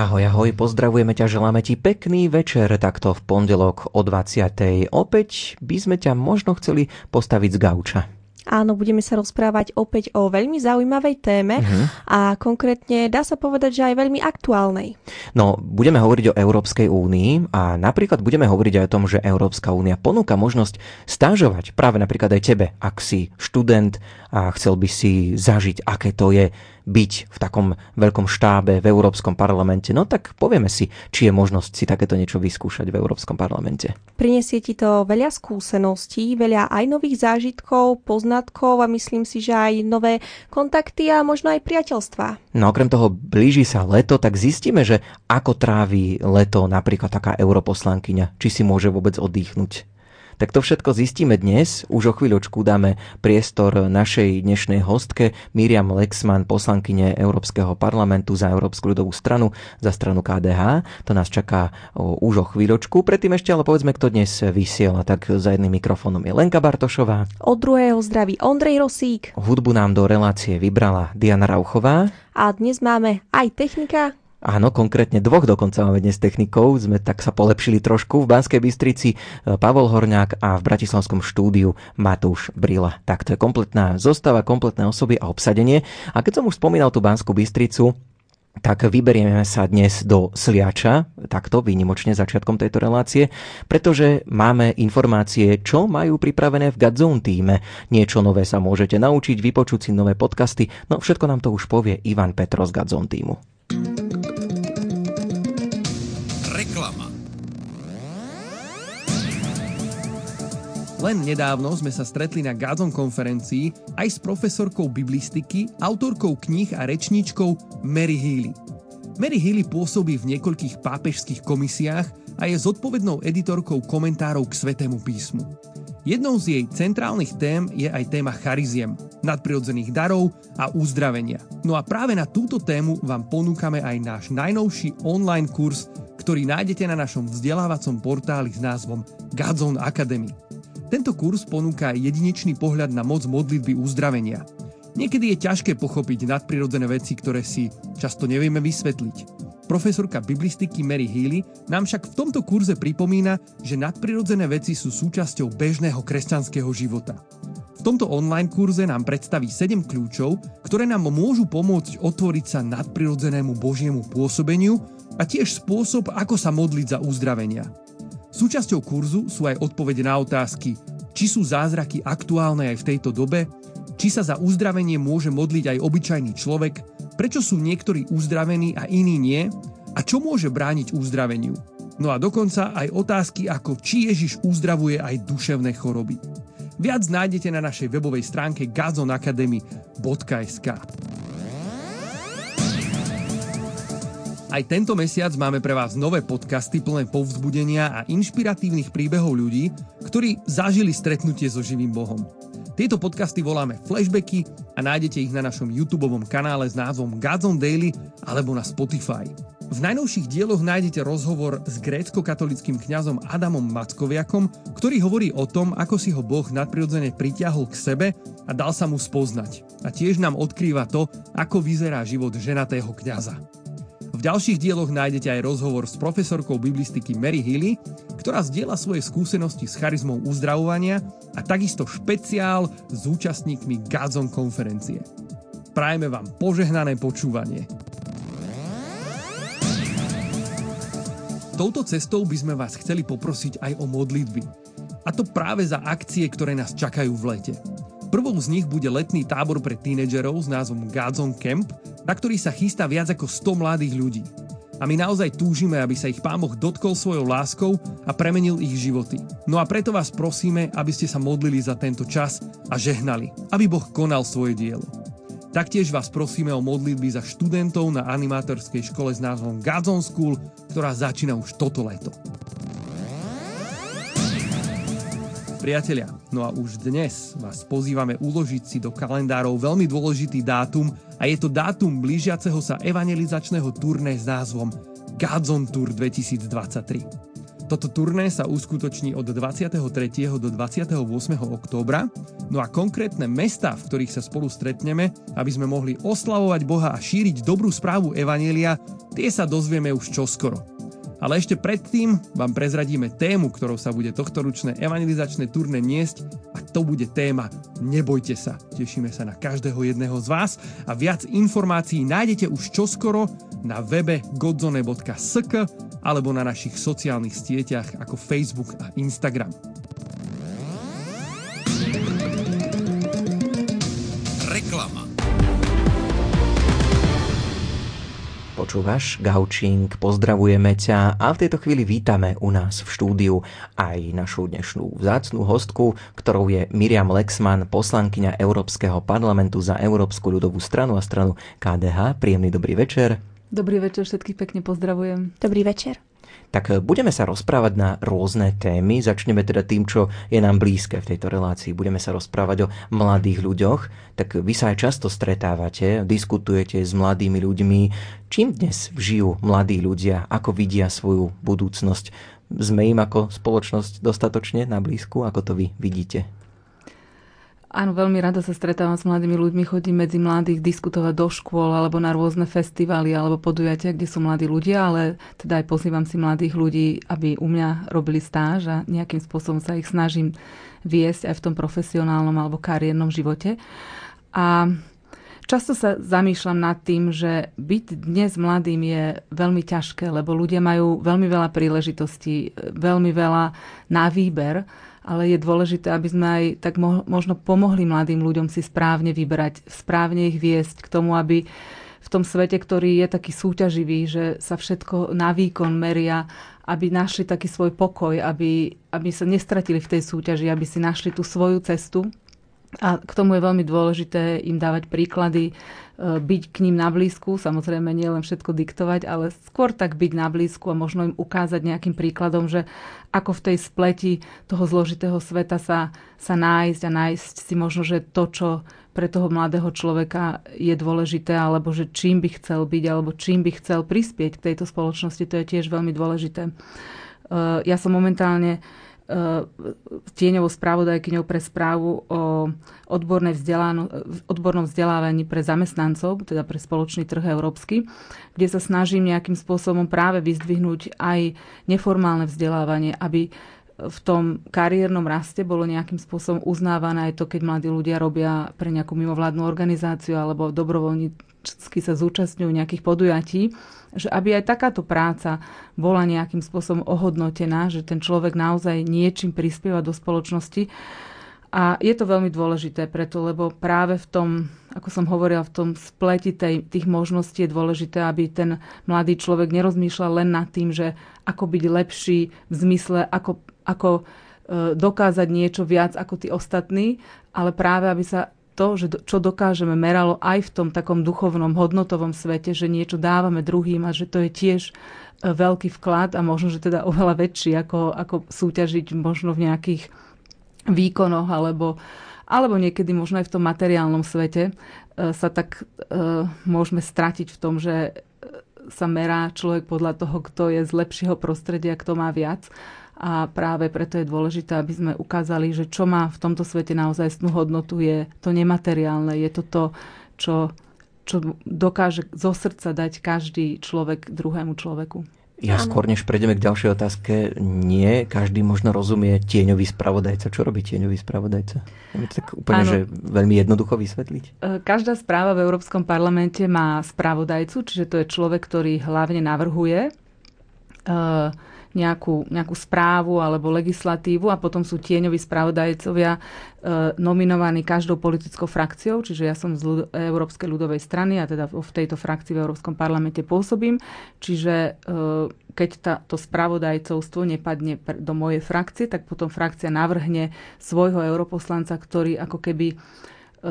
Ahoj, ahoj, pozdravujeme ťa, želáme ti pekný večer, takto v pondelok o 20. Opäť by sme ťa možno chceli postaviť z gauča. Áno, budeme sa rozprávať opäť o veľmi zaujímavej téme uh-huh. a konkrétne dá sa povedať, že aj veľmi aktuálnej. No, budeme hovoriť o Európskej únii a napríklad budeme hovoriť aj o tom, že Európska únia ponúka možnosť stážovať práve napríklad aj tebe, ak si študent a chcel by si zažiť, aké to je byť v takom veľkom štábe v Európskom parlamente, no tak povieme si, či je možnosť si takéto niečo vyskúšať v Európskom parlamente. Prinesie ti to veľa skúseností, veľa aj nových zážitkov, poznatkov a myslím si, že aj nové kontakty a možno aj priateľstva. No okrem toho blíži sa leto, tak zistíme, že ako trávi leto napríklad taká europoslankyňa, či si môže vôbec oddychnúť. Tak to všetko zistíme dnes. Už o chvíľočku dáme priestor našej dnešnej hostke Miriam Lexman, poslankyne Európskeho parlamentu za Európsku ľudovú stranu, za stranu KDH. To nás čaká už o chvíľočku. Predtým ešte ale povedzme, kto dnes vysiela. Tak za jedným mikrofónom je Lenka Bartošová. Od druhého zdraví Ondrej Rosík. Hudbu nám do relácie vybrala Diana Rauchová. A dnes máme aj technika, Áno, konkrétne dvoch dokonca máme dnes technikov. Sme tak sa polepšili trošku. V Banskej Bystrici e, Pavol Horňák a v Bratislavskom štúdiu Matúš Brila. Tak to je kompletná zostava, kompletné osoby a obsadenie. A keď som už spomínal tú Banskú Bystricu, tak vyberieme sa dnes do Sliača, takto výnimočne začiatkom tejto relácie, pretože máme informácie, čo majú pripravené v Gadzone týme. Niečo nové sa môžete naučiť, vypočuť si nové podcasty, no všetko nám to už povie Ivan Petro z Gadzone týmu. Len nedávno sme sa stretli na Gazon konferencii aj s profesorkou biblistiky, autorkou kníh a rečníčkou Mary Healy. Mary Healy pôsobí v niekoľkých pápežských komisiách a je zodpovednou editorkou komentárov k Svetému písmu. Jednou z jej centrálnych tém je aj téma chariziem, nadprirodzených darov a uzdravenia. No a práve na túto tému vám ponúkame aj náš najnovší online kurz, ktorý nájdete na našom vzdelávacom portáli s názvom Godzone Academy. Tento kurz ponúka jedinečný pohľad na moc modlitby uzdravenia. Niekedy je ťažké pochopiť nadprirodzené veci, ktoré si často nevieme vysvetliť. Profesorka biblistiky Mary Healy nám však v tomto kurze pripomína, že nadprirodzené veci sú súčasťou bežného kresťanského života. V tomto online kurze nám predstaví 7 kľúčov, ktoré nám môžu pomôcť otvoriť sa nadprirodzenému Božiemu pôsobeniu a tiež spôsob, ako sa modliť za uzdravenia. Súčasťou kurzu sú aj odpovede na otázky, či sú zázraky aktuálne aj v tejto dobe, či sa za uzdravenie môže modliť aj obyčajný človek, prečo sú niektorí uzdravení a iní nie a čo môže brániť uzdraveniu. No a dokonca aj otázky ako či Ježiš uzdravuje aj duševné choroby. Viac nájdete na našej webovej stránke gazonacademy.sk. Aj tento mesiac máme pre vás nové podcasty plné povzbudenia a inšpiratívnych príbehov ľudí, ktorí zažili stretnutie so živým Bohom. Tieto podcasty voláme Flashbacky a nájdete ich na našom YouTube kanále s názvom Godzone Daily alebo na Spotify. V najnovších dieloch nájdete rozhovor s grécko-katolickým kňazom Adamom Mackoviakom, ktorý hovorí o tom, ako si ho Boh nadprirodzene pritiahol k sebe a dal sa mu spoznať. A tiež nám odkrýva to, ako vyzerá život ženatého kňaza. V ďalších dieloch nájdete aj rozhovor s profesorkou biblistiky Mary Healy, ktorá zdieľa svoje skúsenosti s charizmou uzdravovania a takisto špeciál s účastníkmi Gazon konferencie. Prajeme vám požehnané počúvanie. Touto cestou by sme vás chceli poprosiť aj o modlitby. A to práve za akcie, ktoré nás čakajú v lete. Prvou z nich bude letný tábor pre tínedžerov s názvom Godzone Camp, na ktorý sa chystá viac ako 100 mladých ľudí. A my naozaj túžime, aby sa ich Pán Boh dotkol svojou láskou a premenil ich životy. No a preto vás prosíme, aby ste sa modlili za tento čas a žehnali, aby Boh konal svoje dielo. Taktiež vás prosíme o modlitby za študentov na animátorskej škole s názvom Godzone School, ktorá začína už toto leto. Priatelia, no a už dnes vás pozývame uložiť si do kalendárov veľmi dôležitý dátum a je to dátum blížiaceho sa evangelizačného turné s názvom Godzone Tour 2023. Toto turné sa uskutoční od 23. do 28. októbra, no a konkrétne mesta, v ktorých sa spolu stretneme, aby sme mohli oslavovať Boha a šíriť dobrú správu Evanielia, tie sa dozvieme už čoskoro. Ale ešte predtým vám prezradíme tému, ktorou sa bude tohto ručné evangelizačné turné niesť a to bude téma Nebojte sa. Tešíme sa na každého jedného z vás a viac informácií nájdete už čoskoro na webe godzone.sk alebo na našich sociálnych sieťach ako Facebook a Instagram. Počúvaš Gaučing, pozdravujeme ťa a v tejto chvíli vítame u nás v štúdiu aj našu dnešnú vzácnú hostku, ktorou je Miriam Lexman, poslankyňa Európskeho parlamentu za Európsku ľudovú stranu a stranu KDH. Príjemný dobrý večer. Dobrý večer, všetkých pekne pozdravujem. Dobrý večer tak e, budeme sa rozprávať na rôzne témy. Začneme teda tým, čo je nám blízke v tejto relácii. Budeme sa rozprávať o mladých ľuďoch. Tak vy sa aj často stretávate, diskutujete s mladými ľuďmi. Čím dnes žijú mladí ľudia? Ako vidia svoju budúcnosť? Sme im ako spoločnosť dostatočne na blízku? Ako to vy vidíte? Áno, veľmi rada sa stretávam s mladými ľuďmi, chodím medzi mladých diskutovať do škôl alebo na rôzne festivaly alebo podujatia, kde sú mladí ľudia, ale teda aj pozývam si mladých ľudí, aby u mňa robili stáž a nejakým spôsobom sa ich snažím viesť aj v tom profesionálnom alebo kariérnom živote. A často sa zamýšľam nad tým, že byť dnes mladým je veľmi ťažké, lebo ľudia majú veľmi veľa príležitostí, veľmi veľa na výber ale je dôležité, aby sme aj tak možno pomohli mladým ľuďom si správne vybrať, správne ich viesť k tomu, aby v tom svete, ktorý je taký súťaživý, že sa všetko na výkon meria, aby našli taký svoj pokoj, aby, aby sa nestratili v tej súťaži, aby si našli tú svoju cestu. A k tomu je veľmi dôležité im dávať príklady, E, byť k ním na blízku, samozrejme nie len všetko diktovať, ale skôr tak byť na blízku a možno im ukázať nejakým príkladom, že ako v tej spleti toho zložitého sveta sa, sa nájsť a nájsť si možno, že to, čo pre toho mladého človeka je dôležité, alebo že čím by chcel byť, alebo čím by chcel prispieť k tejto spoločnosti, to je tiež veľmi dôležité. E, ja som momentálne tieňovou správodajkyňou pre správu o odborné odbornom vzdelávaní pre zamestnancov, teda pre spoločný trh európsky, kde sa snažím nejakým spôsobom práve vyzdvihnúť aj neformálne vzdelávanie, aby v tom kariérnom raste bolo nejakým spôsobom uznávané aj to, keď mladí ľudia robia pre nejakú mimovládnu organizáciu alebo dobrovoľnícky sa zúčastňujú nejakých podujatí, že aby aj takáto práca bola nejakým spôsobom ohodnotená, že ten človek naozaj niečím prispieva do spoločnosti. A je to veľmi dôležité preto, lebo práve v tom, ako som hovorila, v tom spleti tej, tých možností je dôležité, aby ten mladý človek nerozmýšľal len nad tým, že ako byť lepší v zmysle, ako, ako e, dokázať niečo viac ako tí ostatní, ale práve aby sa to, že čo dokážeme, meralo aj v tom takom duchovnom, hodnotovom svete, že niečo dávame druhým a že to je tiež e, veľký vklad a možno, že teda oveľa väčší, ako, ako súťažiť možno v nejakých výkonoch alebo, alebo niekedy možno aj v tom materiálnom svete e, sa tak e, môžeme stratiť v tom, že sa merá človek podľa toho, kto je z lepšieho prostredia, kto má viac a práve preto je dôležité, aby sme ukázali, že čo má v tomto svete naozaj hodnotu, je to nemateriálne, je to to, čo, čo dokáže zo srdca dať každý človek druhému človeku. Ja ano. skôr, než prejdeme k ďalšej otázke, nie každý možno rozumie tieňový spravodajca. Čo robí tieňový spravodajca? Tak úplne, ano. že veľmi jednoducho vysvetliť. E, každá správa v Európskom parlamente má spravodajcu, čiže to je človek, ktorý hlavne navrhuje uh, nejakú, nejakú správu alebo legislatívu a potom sú tieňoví spravodajcovia e, nominovaní každou politickou frakciou, čiže ja som z Európskej ľudovej strany a teda v tejto frakcii v Európskom parlamente pôsobím, čiže e, keď tá, to spravodajcovstvo nepadne do mojej frakcie, tak potom frakcia navrhne svojho europoslanca, ktorý ako keby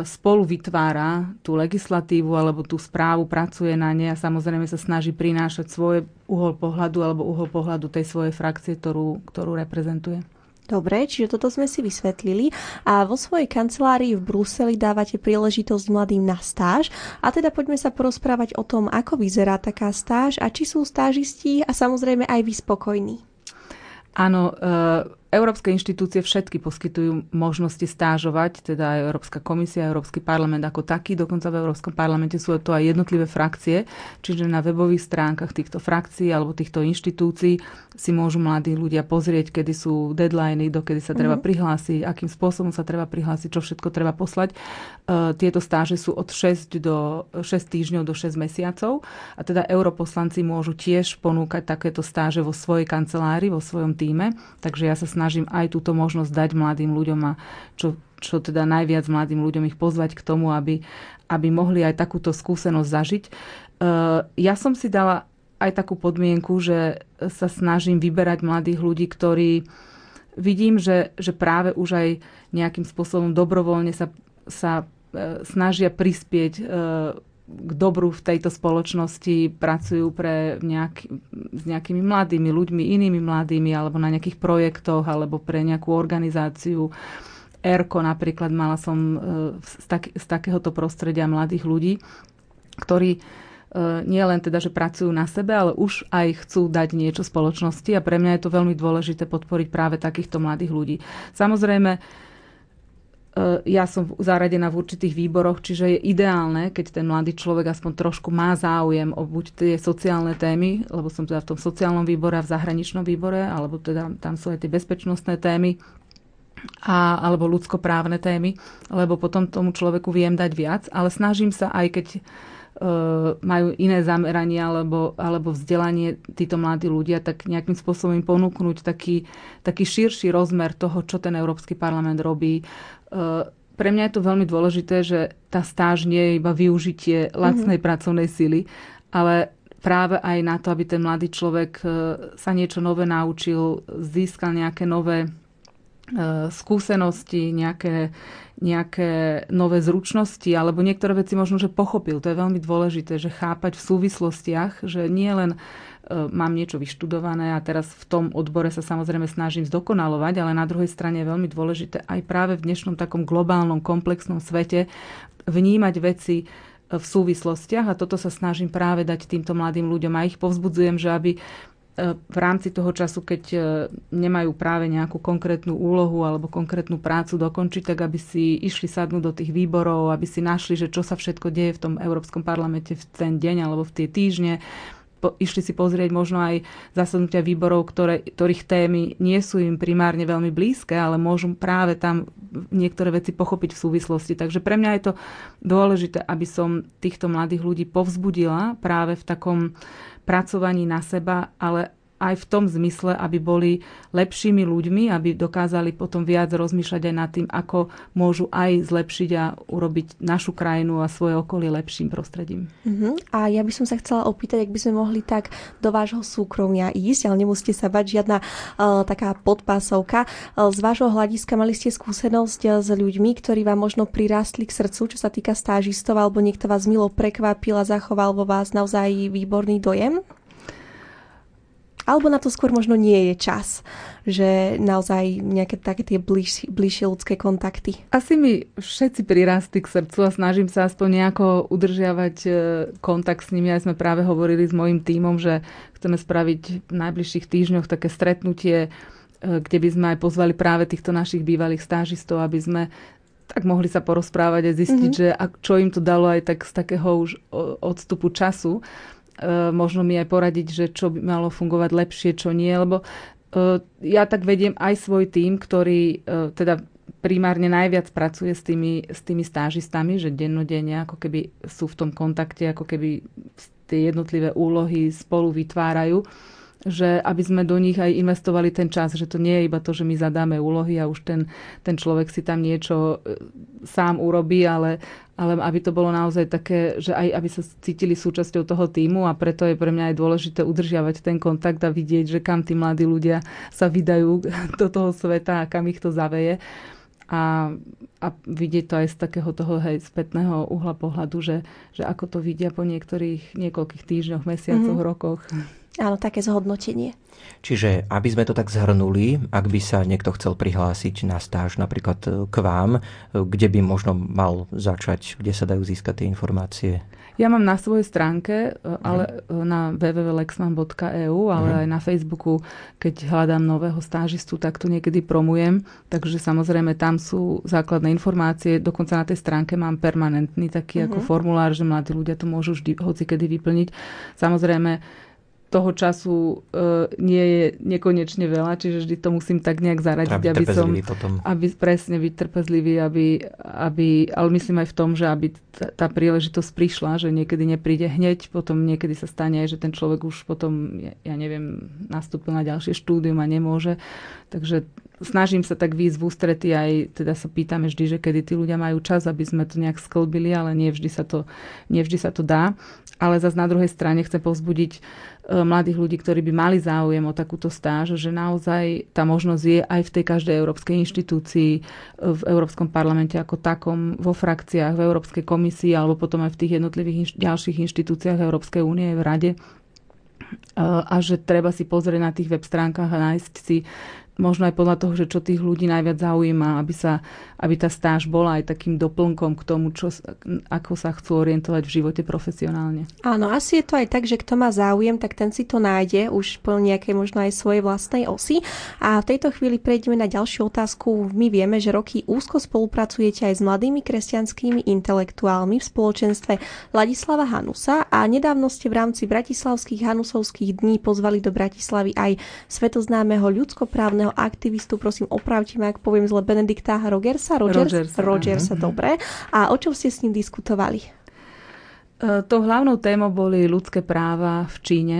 spolu vytvára tú legislatívu alebo tú správu, pracuje na nej a samozrejme sa snaží prinášať svoj uhol pohľadu alebo uhol pohľadu tej svojej frakcie, ktorú, ktorú reprezentuje. Dobre, čiže toto sme si vysvetlili a vo svojej kancelárii v Bruseli dávate príležitosť mladým na stáž a teda poďme sa porozprávať o tom, ako vyzerá taká stáž a či sú stážisti a samozrejme aj vy spokojní. Áno, e, Európske inštitúcie všetky poskytujú možnosti stážovať, teda aj Európska komisia, Európsky parlament ako taký. Dokonca v Európskom parlamente sú to aj jednotlivé frakcie, čiže na webových stránkach týchto frakcií alebo týchto inštitúcií si môžu mladí ľudia pozrieť, kedy sú deadliny, dokedy sa treba mm-hmm. prihlásiť, akým spôsobom sa treba prihlásiť, čo všetko treba poslať. E, tieto stáže sú od 6, do, 6 týždňov do 6 mesiacov a teda europoslanci môžu tiež ponúkať takéto stáže vo svojej kancelárii, vo svojom týme. Takže ja sa snažím aj túto možnosť dať mladým ľuďom a čo, čo teda najviac mladým ľuďom ich pozvať k tomu, aby, aby mohli aj takúto skúsenosť zažiť. E, ja som si dala aj takú podmienku, že sa snažím vyberať mladých ľudí, ktorí vidím, že, že práve už aj nejakým spôsobom dobrovoľne sa, sa e, snažia prispieť e, k dobru v tejto spoločnosti pracujú pre nejak, s nejakými mladými ľuďmi, inými mladými, alebo na nejakých projektoch, alebo pre nejakú organizáciu. ERKO napríklad mala som e, z, tak, z takéhoto prostredia mladých ľudí, ktorí e, nie len teda, že pracujú na sebe, ale už aj chcú dať niečo spoločnosti a pre mňa je to veľmi dôležité podporiť práve takýchto mladých ľudí. Samozrejme, ja som zaradená v určitých výboroch, čiže je ideálne, keď ten mladý človek aspoň trošku má záujem o buď tie sociálne témy, lebo som teda v tom sociálnom výbore a v zahraničnom výbore, alebo teda tam sú aj tie bezpečnostné témy, a, alebo ľudskoprávne témy, lebo potom tomu človeku viem dať viac, ale snažím sa aj keď majú iné zamerania alebo, alebo vzdelanie títo mladí ľudia, tak nejakým spôsobom im ponúknuť taký, taký širší rozmer toho, čo ten Európsky parlament robí. E, pre mňa je to veľmi dôležité, že tá stáž nie je iba využitie lacnej mm-hmm. pracovnej sily, ale práve aj na to, aby ten mladý človek e, sa niečo nové naučil, získal nejaké nové skúsenosti, nejaké, nejaké nové zručnosti, alebo niektoré veci možno, že pochopil. To je veľmi dôležité, že chápať v súvislostiach, že nie len e, mám niečo vyštudované a teraz v tom odbore sa samozrejme snažím zdokonalovať, ale na druhej strane je veľmi dôležité aj práve v dnešnom takom globálnom, komplexnom svete vnímať veci e, v súvislostiach a toto sa snažím práve dať týmto mladým ľuďom a ich povzbudzujem, že aby v rámci toho času, keď e, nemajú práve nejakú konkrétnu úlohu alebo konkrétnu prácu dokončiť, tak aby si išli sadnúť do tých výborov, aby si našli, že čo sa všetko deje v tom Európskom parlamente v ten deň alebo v tie týždne. Po, išli si pozrieť možno aj zasadnutia výborov, ktoré, ktorých témy nie sú im primárne veľmi blízke, ale môžu práve tam niektoré veci pochopiť v súvislosti. Takže pre mňa je to dôležité, aby som týchto mladých ľudí povzbudila práve v takom pracovaní na seba, ale aj v tom zmysle, aby boli lepšími ľuďmi, aby dokázali potom viac rozmýšľať aj nad tým, ako môžu aj zlepšiť a urobiť našu krajinu a svoje okolie lepším prostredím. Uh-huh. A ja by som sa chcela opýtať, ak by sme mohli tak do vášho súkromia ísť, ale nemusíte sa bať žiadna uh, taká podpásovka. Uh, z vášho hľadiska mali ste skúsenosť uh, s ľuďmi, ktorí vám možno prirástli k srdcu, čo sa týka stážistov, alebo niekto vás milo prekvapil a zachoval vo vás naozaj výborný dojem? Alebo na to skôr možno nie je čas, že naozaj nejaké také tie bližšie, bližšie ľudské kontakty. Asi mi všetci prirástli k srdcu a snažím sa aspoň nejako udržiavať e, kontakt s nimi. Aj sme práve hovorili s mojim tímom, že chceme spraviť v najbližších týždňoch také stretnutie, e, kde by sme aj pozvali práve týchto našich bývalých stážistov, aby sme tak mohli sa porozprávať a zistiť, mm-hmm. že čo im to dalo aj tak z takého už odstupu času. E, možno mi aj poradiť, že čo by malo fungovať lepšie, čo nie, lebo e, ja tak vediem aj svoj tým, ktorý e, teda primárne najviac pracuje s tými, s tými stážistami, že dennodenne ako keby sú v tom kontakte, ako keby tie jednotlivé úlohy spolu vytvárajú že aby sme do nich aj investovali ten čas, že to nie je iba to, že my zadáme úlohy a už ten, ten človek si tam niečo sám urobí, ale, ale aby to bolo naozaj také, že aj aby sa cítili súčasťou toho týmu a preto je pre mňa aj dôležité udržiavať ten kontakt a vidieť, že kam tí mladí ľudia sa vydajú do toho sveta a kam ich to zaveje. A, a vidieť to aj z takého toho hej, spätného uhla pohľadu, že, že ako to vidia po niektorých niekoľkých týždňoch, mesiacoch, mm-hmm. rokoch. Áno, také zhodnotenie. Čiže, aby sme to tak zhrnuli, ak by sa niekto chcel prihlásiť na stáž napríklad e, k vám, e, kde by možno mal začať, kde sa dajú získať tie informácie? Ja mám na svojej stránke, e, ale uh-huh. na www.lexman.eu, ale uh-huh. aj na Facebooku, keď hľadám nového stážistu, tak to niekedy promujem. Takže samozrejme tam sú základné informácie. Dokonca na tej stránke mám permanentný taký uh-huh. ako formulár, že mladí ľudia to môžu vždy hoci kedy vyplniť. Samozrejme, toho času uh, nie je nekonečne veľa, čiže vždy to musím tak nejak zaradiť, aby som, potom. aby presne byť trpezlivý, aby, aby, ale myslím aj v tom, že aby tá, tá príležitosť prišla, že niekedy nepríde hneď, potom niekedy sa stane aj, že ten človek už potom, ja, ja neviem, nastúpil na ďalšie štúdium a nemôže. Takže snažím sa tak výjsť v ústrety aj, teda sa pýtame vždy, že kedy tí ľudia majú čas, aby sme to nejak sklbili, ale nie vždy sa to, nie vždy sa to dá. Ale zase na druhej strane chcem povzbudiť E, mladých ľudí, ktorí by mali záujem o takúto stáž, že naozaj tá možnosť je aj v tej každej európskej inštitúcii, e, v Európskom parlamente ako takom, vo frakciách, v Európskej komisii alebo potom aj v tých jednotlivých inš- ďalších inštitúciách Európskej únie, v Rade. E, a že treba si pozrieť na tých web stránkach a nájsť si možno aj podľa toho, že čo tých ľudí najviac zaujíma, aby, sa, aby tá stáž bola aj takým doplnkom k tomu, čo, ako sa chcú orientovať v živote profesionálne. Áno, asi je to aj tak, že kto má záujem, tak ten si to nájde už po nejakej možno aj svojej vlastnej osy. A v tejto chvíli prejdeme na ďalšiu otázku. My vieme, že roky úzko spolupracujete aj s mladými kresťanskými intelektuálmi v spoločenstve Ladislava Hanusa a nedávno ste v rámci Bratislavských Hanusovských dní pozvali do Bratislavy aj svetoznámeho ľudskoprávneho iného aktivistu, prosím, opravte ma, ak poviem zle, Benedikta Rogersa. Rogers, Rogersa, Rogersa uh-huh. dobre. A o čom ste s ním diskutovali? E, tou hlavnou témou boli ľudské práva v Číne.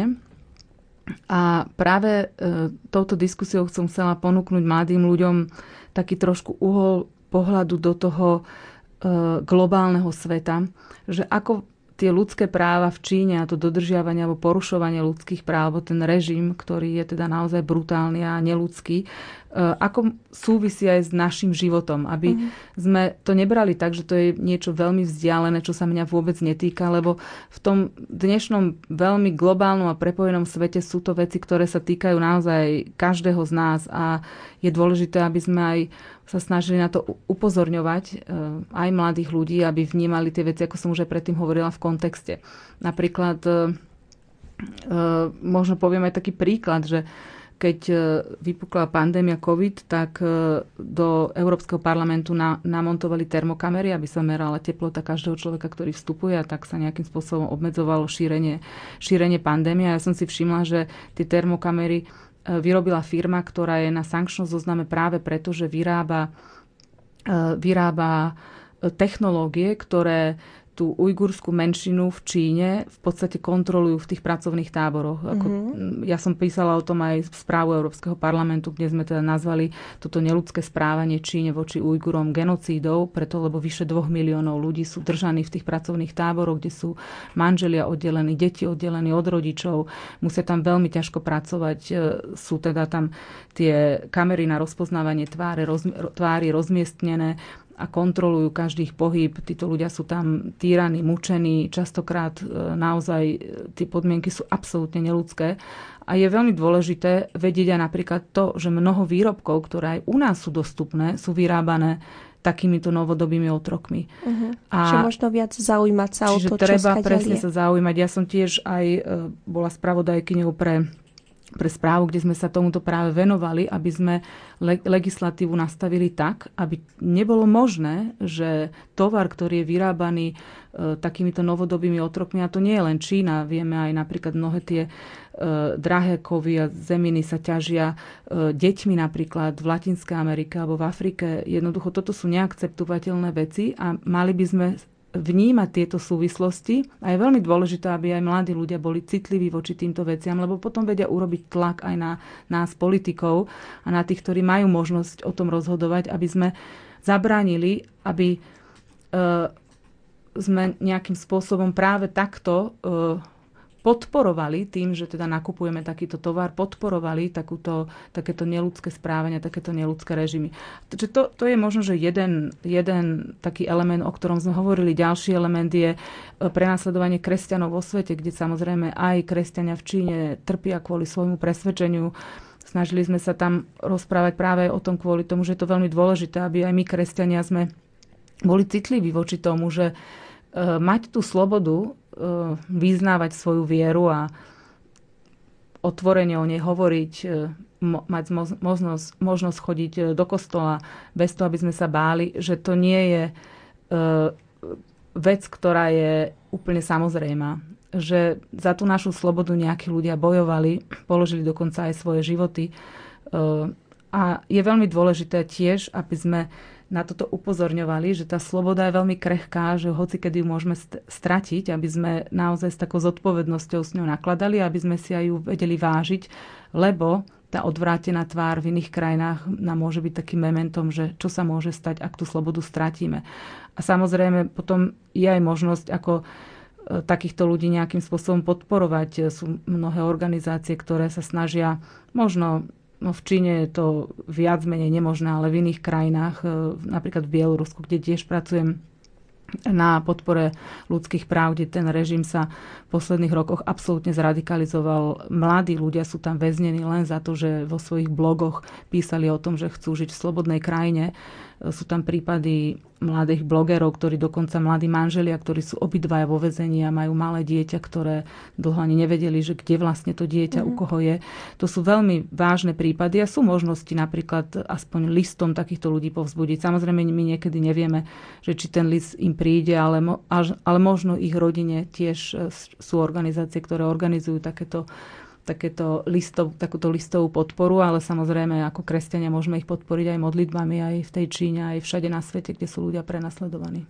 A práve e, touto diskusiou som chcela ponúknuť mladým ľuďom taký trošku uhol pohľadu do toho e, globálneho sveta, že ako tie ľudské práva v Číne a to dodržiavanie alebo porušovanie ľudských práv, ten režim, ktorý je teda naozaj brutálny a neludský, E, ako súvisí aj s našim životom, aby mm. sme to nebrali tak, že to je niečo veľmi vzdialené, čo sa mňa vôbec netýka, lebo v tom dnešnom veľmi globálnom a prepojenom svete sú to veci, ktoré sa týkajú naozaj každého z nás a je dôležité, aby sme aj sa snažili na to upozorňovať e, aj mladých ľudí, aby vnímali tie veci, ako som už aj predtým hovorila, v kontexte. Napríklad e, možno poviem aj taký príklad, že keď e, vypukla pandémia COVID, tak e, do Európskeho parlamentu na, namontovali termokamery, aby sa merala teplota každého človeka, ktorý vstupuje a tak sa nejakým spôsobom obmedzovalo šírenie, šírenie pandémie. A ja som si všimla, že tie termokamery e, vyrobila firma, ktorá je na sankčnom zozname práve preto, že vyrába, vyrába technológie, ktoré tú ujgurskú menšinu v Číne v podstate kontrolujú v tých pracovných táboroch. Ako, mm-hmm. Ja som písala o tom aj v správu Európskeho parlamentu, kde sme teda nazvali toto neludské správanie Číne voči Ujgurom genocídou, preto lebo vyše dvoch miliónov ľudí sú držaní v tých pracovných táboroch, kde sú manželia oddelení, deti oddelení od rodičov, musia tam veľmi ťažko pracovať, e, sú teda tam tie kamery na rozpoznávanie tváre, roz, tvári rozmiestnené a kontrolujú každý ich pohyb. Títo ľudia sú tam týraní, mučení, častokrát e, naozaj e, tie podmienky sú absolútne neludské. A je veľmi dôležité vedieť aj napríklad to, že mnoho výrobkov, ktoré aj u nás sú dostupné, sú vyrábané takýmito novodobými otrokmi. Uh-huh. A Čiže možno viac zaujímať sa o to, čo treba presne sa zaujímať. Ja som tiež aj e, bola spravodajkyňou pre pre správu, kde sme sa tomuto práve venovali, aby sme le- legislatívu nastavili tak, aby nebolo možné, že tovar, ktorý je vyrábaný e, takýmito novodobými otrokmi, a to nie je len Čína, vieme aj napríklad mnohé tie e, drahé kovy a zeminy sa ťažia e, deťmi napríklad v Latinskej Amerike alebo v Afrike. Jednoducho toto sú neakceptovateľné veci a mali by sme vnímať tieto súvislosti a je veľmi dôležité, aby aj mladí ľudia boli citliví voči týmto veciam, lebo potom vedia urobiť tlak aj na nás politikov a na tých, ktorí majú možnosť o tom rozhodovať, aby sme zabránili, aby e, sme nejakým spôsobom práve takto e, podporovali tým, že teda nakupujeme takýto tovar, podporovali takúto, takéto neludské správania, takéto neludské režimy. Takže to, to je možno, že jeden, jeden taký element, o ktorom sme hovorili. Ďalší element je e, prenasledovanie kresťanov vo svete, kde samozrejme aj kresťania v Číne trpia kvôli svojmu presvedčeniu. Snažili sme sa tam rozprávať práve o tom kvôli tomu, že je to veľmi dôležité, aby aj my, kresťania, sme boli citliví voči tomu, že e, mať tú slobodu vyznávať svoju vieru a otvorene o nej hovoriť, e, mať možnosť, možnosť chodiť e, do kostola bez toho, aby sme sa báli, že to nie je vec, ktorá je úplne samozrejmá. Že za tú našu slobodu nejakí ľudia bojovali, položili dokonca aj svoje životy. A je veľmi dôležité tiež, aby sme na toto upozorňovali, že tá sloboda je veľmi krehká, že hoci kedy ju môžeme stratiť, aby sme naozaj s takou zodpovednosťou s ňou nakladali, aby sme si aj ju vedeli vážiť, lebo tá odvrátená tvár v iných krajinách nám môže byť takým mementom, že čo sa môže stať, ak tú slobodu stratíme. A samozrejme potom je aj možnosť, ako e, takýchto ľudí nejakým spôsobom podporovať. Sú mnohé organizácie, ktoré sa snažia možno No v Číne je to viac menej nemožné, ale v iných krajinách, e, napríklad v Bielorusku, kde tiež pracujem na podpore ľudských práv, kde ten režim sa v posledných rokoch absolútne zradikalizoval. Mladí ľudia sú tam väznení len za to, že vo svojich blogoch písali o tom, že chcú žiť v slobodnej krajine. Sú tam prípady mladých blogerov, ktorí dokonca mladí manželia, ktorí sú obidvaja vo vezení a majú malé dieťa, ktoré dlho ani nevedeli, že kde vlastne to dieťa, mm-hmm. u mhm. koho je. To sú veľmi vážne prípady a sú možnosti napríklad aspoň listom takýchto ľudí povzbudiť. Samozrejme, my niekedy nevieme, že či ten list im príde, ale, ale možno ich rodine tiež e, sú organizácie, ktoré organizujú takéto takéto listov, takúto listovú podporu, ale samozrejme ako kresťania môžeme ich podporiť aj modlitbami aj v tej Číne, aj všade na svete, kde sú ľudia prenasledovaní.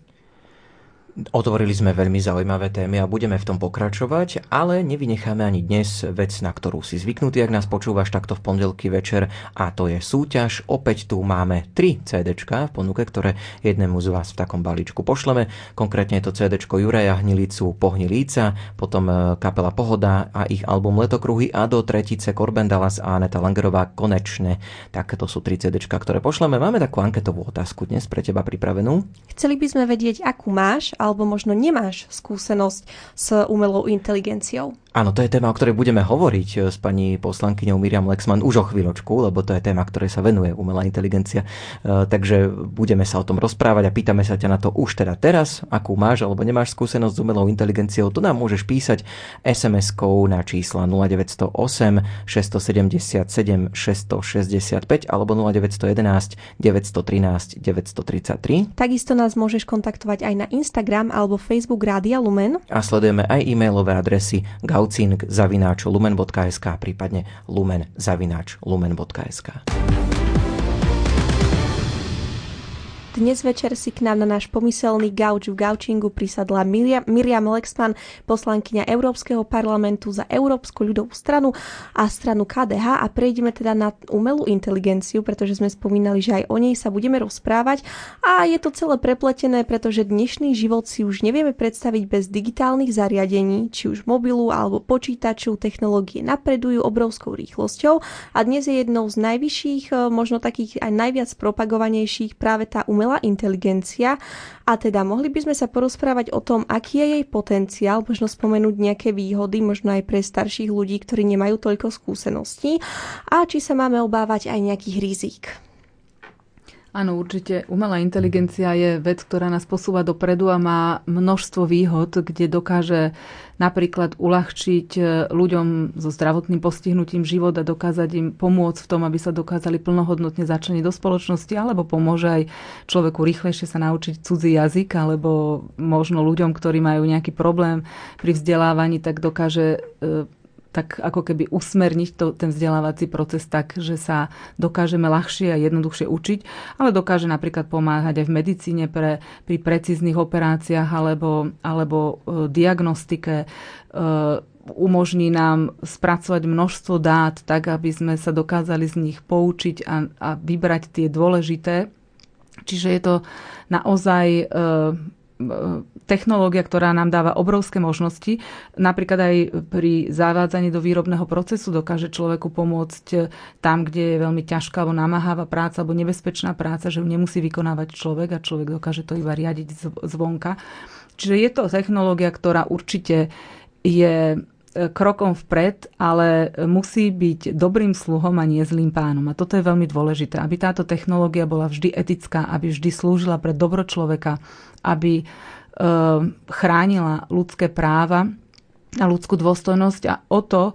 Otvorili sme veľmi zaujímavé témy a budeme v tom pokračovať, ale nevynecháme ani dnes vec, na ktorú si zvyknutý, ak nás počúvaš takto v pondelky večer a to je súťaž. Opäť tu máme tri CDčka v ponuke, ktoré jednému z vás v takom balíčku pošleme. Konkrétne je to CDčko Juraja Hnilicu Pohni líca, potom e, kapela Pohoda a ich album Letokruhy a do tretice Corben Dallas a Aneta Langerová Konečne. Tak to sú tri CDčka, ktoré pošleme. Máme takú anketovú otázku dnes pre teba pripravenú. Chceli by sme vedieť, akú máš alebo možno nemáš skúsenosť s umelou inteligenciou. Áno, to je téma, o ktorej budeme hovoriť eh, s pani poslankyňou Miriam Lexman už o chvíľočku, lebo to je téma, ktorej sa venuje umelá inteligencia. Eh, takže budeme sa o tom rozprávať a pýtame sa ťa na to už teda teraz, akú máš alebo nemáš skúsenosť s umelou inteligenciou. To nám môžeš písať SMS-kou na čísla 0908 677 665 alebo 0911 913 933. Takisto nás môžeš kontaktovať aj na Instagram alebo Facebook Rádia Lumen. A sledujeme aj e-mailové adresy gaucing zavináč lumen.sk, prípadne lumen Dnes večer si k nám na náš pomyselný gauč v gaučingu prisadla Miriam Lexman, poslankyňa Európskeho parlamentu za Európsku ľudovú stranu a stranu KDH a prejdeme teda na umelú inteligenciu, pretože sme spomínali, že aj o nej sa budeme rozprávať. A je to celé prepletené, pretože dnešný život si už nevieme predstaviť bez digitálnych zariadení, či už mobilu alebo počítaču, technológie napredujú obrovskou rýchlosťou a dnes je jednou z najvyšších, možno takých aj najviac propagovanejších práve tá umelá umelá inteligencia a teda mohli by sme sa porozprávať o tom, aký je jej potenciál, možno spomenúť nejaké výhody, možno aj pre starších ľudí, ktorí nemajú toľko skúseností a či sa máme obávať aj nejakých rizík. Áno, určite. Umelá inteligencia je vec, ktorá nás posúva dopredu a má množstvo výhod, kde dokáže napríklad uľahčiť e, ľuďom so zdravotným postihnutím život a dokázať im pomôcť v tom, aby sa dokázali plnohodnotne začleniť do spoločnosti, alebo pomôže aj človeku rýchlejšie sa naučiť cudzí jazyk, alebo možno ľuďom, ktorí majú nejaký problém pri vzdelávaní, tak dokáže e, tak ako keby usmerniť to, ten vzdelávací proces tak, že sa dokážeme ľahšie a jednoduchšie učiť, ale dokáže napríklad pomáhať aj v medicíne pre, pri precíznych operáciách alebo, alebo e, diagnostike. E, umožní nám spracovať množstvo dát tak, aby sme sa dokázali z nich poučiť a, a vybrať tie dôležité. Čiže je to naozaj e, technológia, ktorá nám dáva obrovské možnosti. Napríklad aj pri zavádzaní do výrobného procesu dokáže človeku pomôcť tam, kde je veľmi ťažká alebo namáhavá práca alebo nebezpečná práca, že ju nemusí vykonávať človek a človek dokáže to iba riadiť zvonka. Čiže je to technológia, ktorá určite je krokom vpred, ale musí byť dobrým sluhom a nie zlým pánom. A toto je veľmi dôležité, aby táto technológia bola vždy etická, aby vždy slúžila pre dobro človeka, aby e, chránila ľudské práva a ľudskú dôstojnosť a o to e,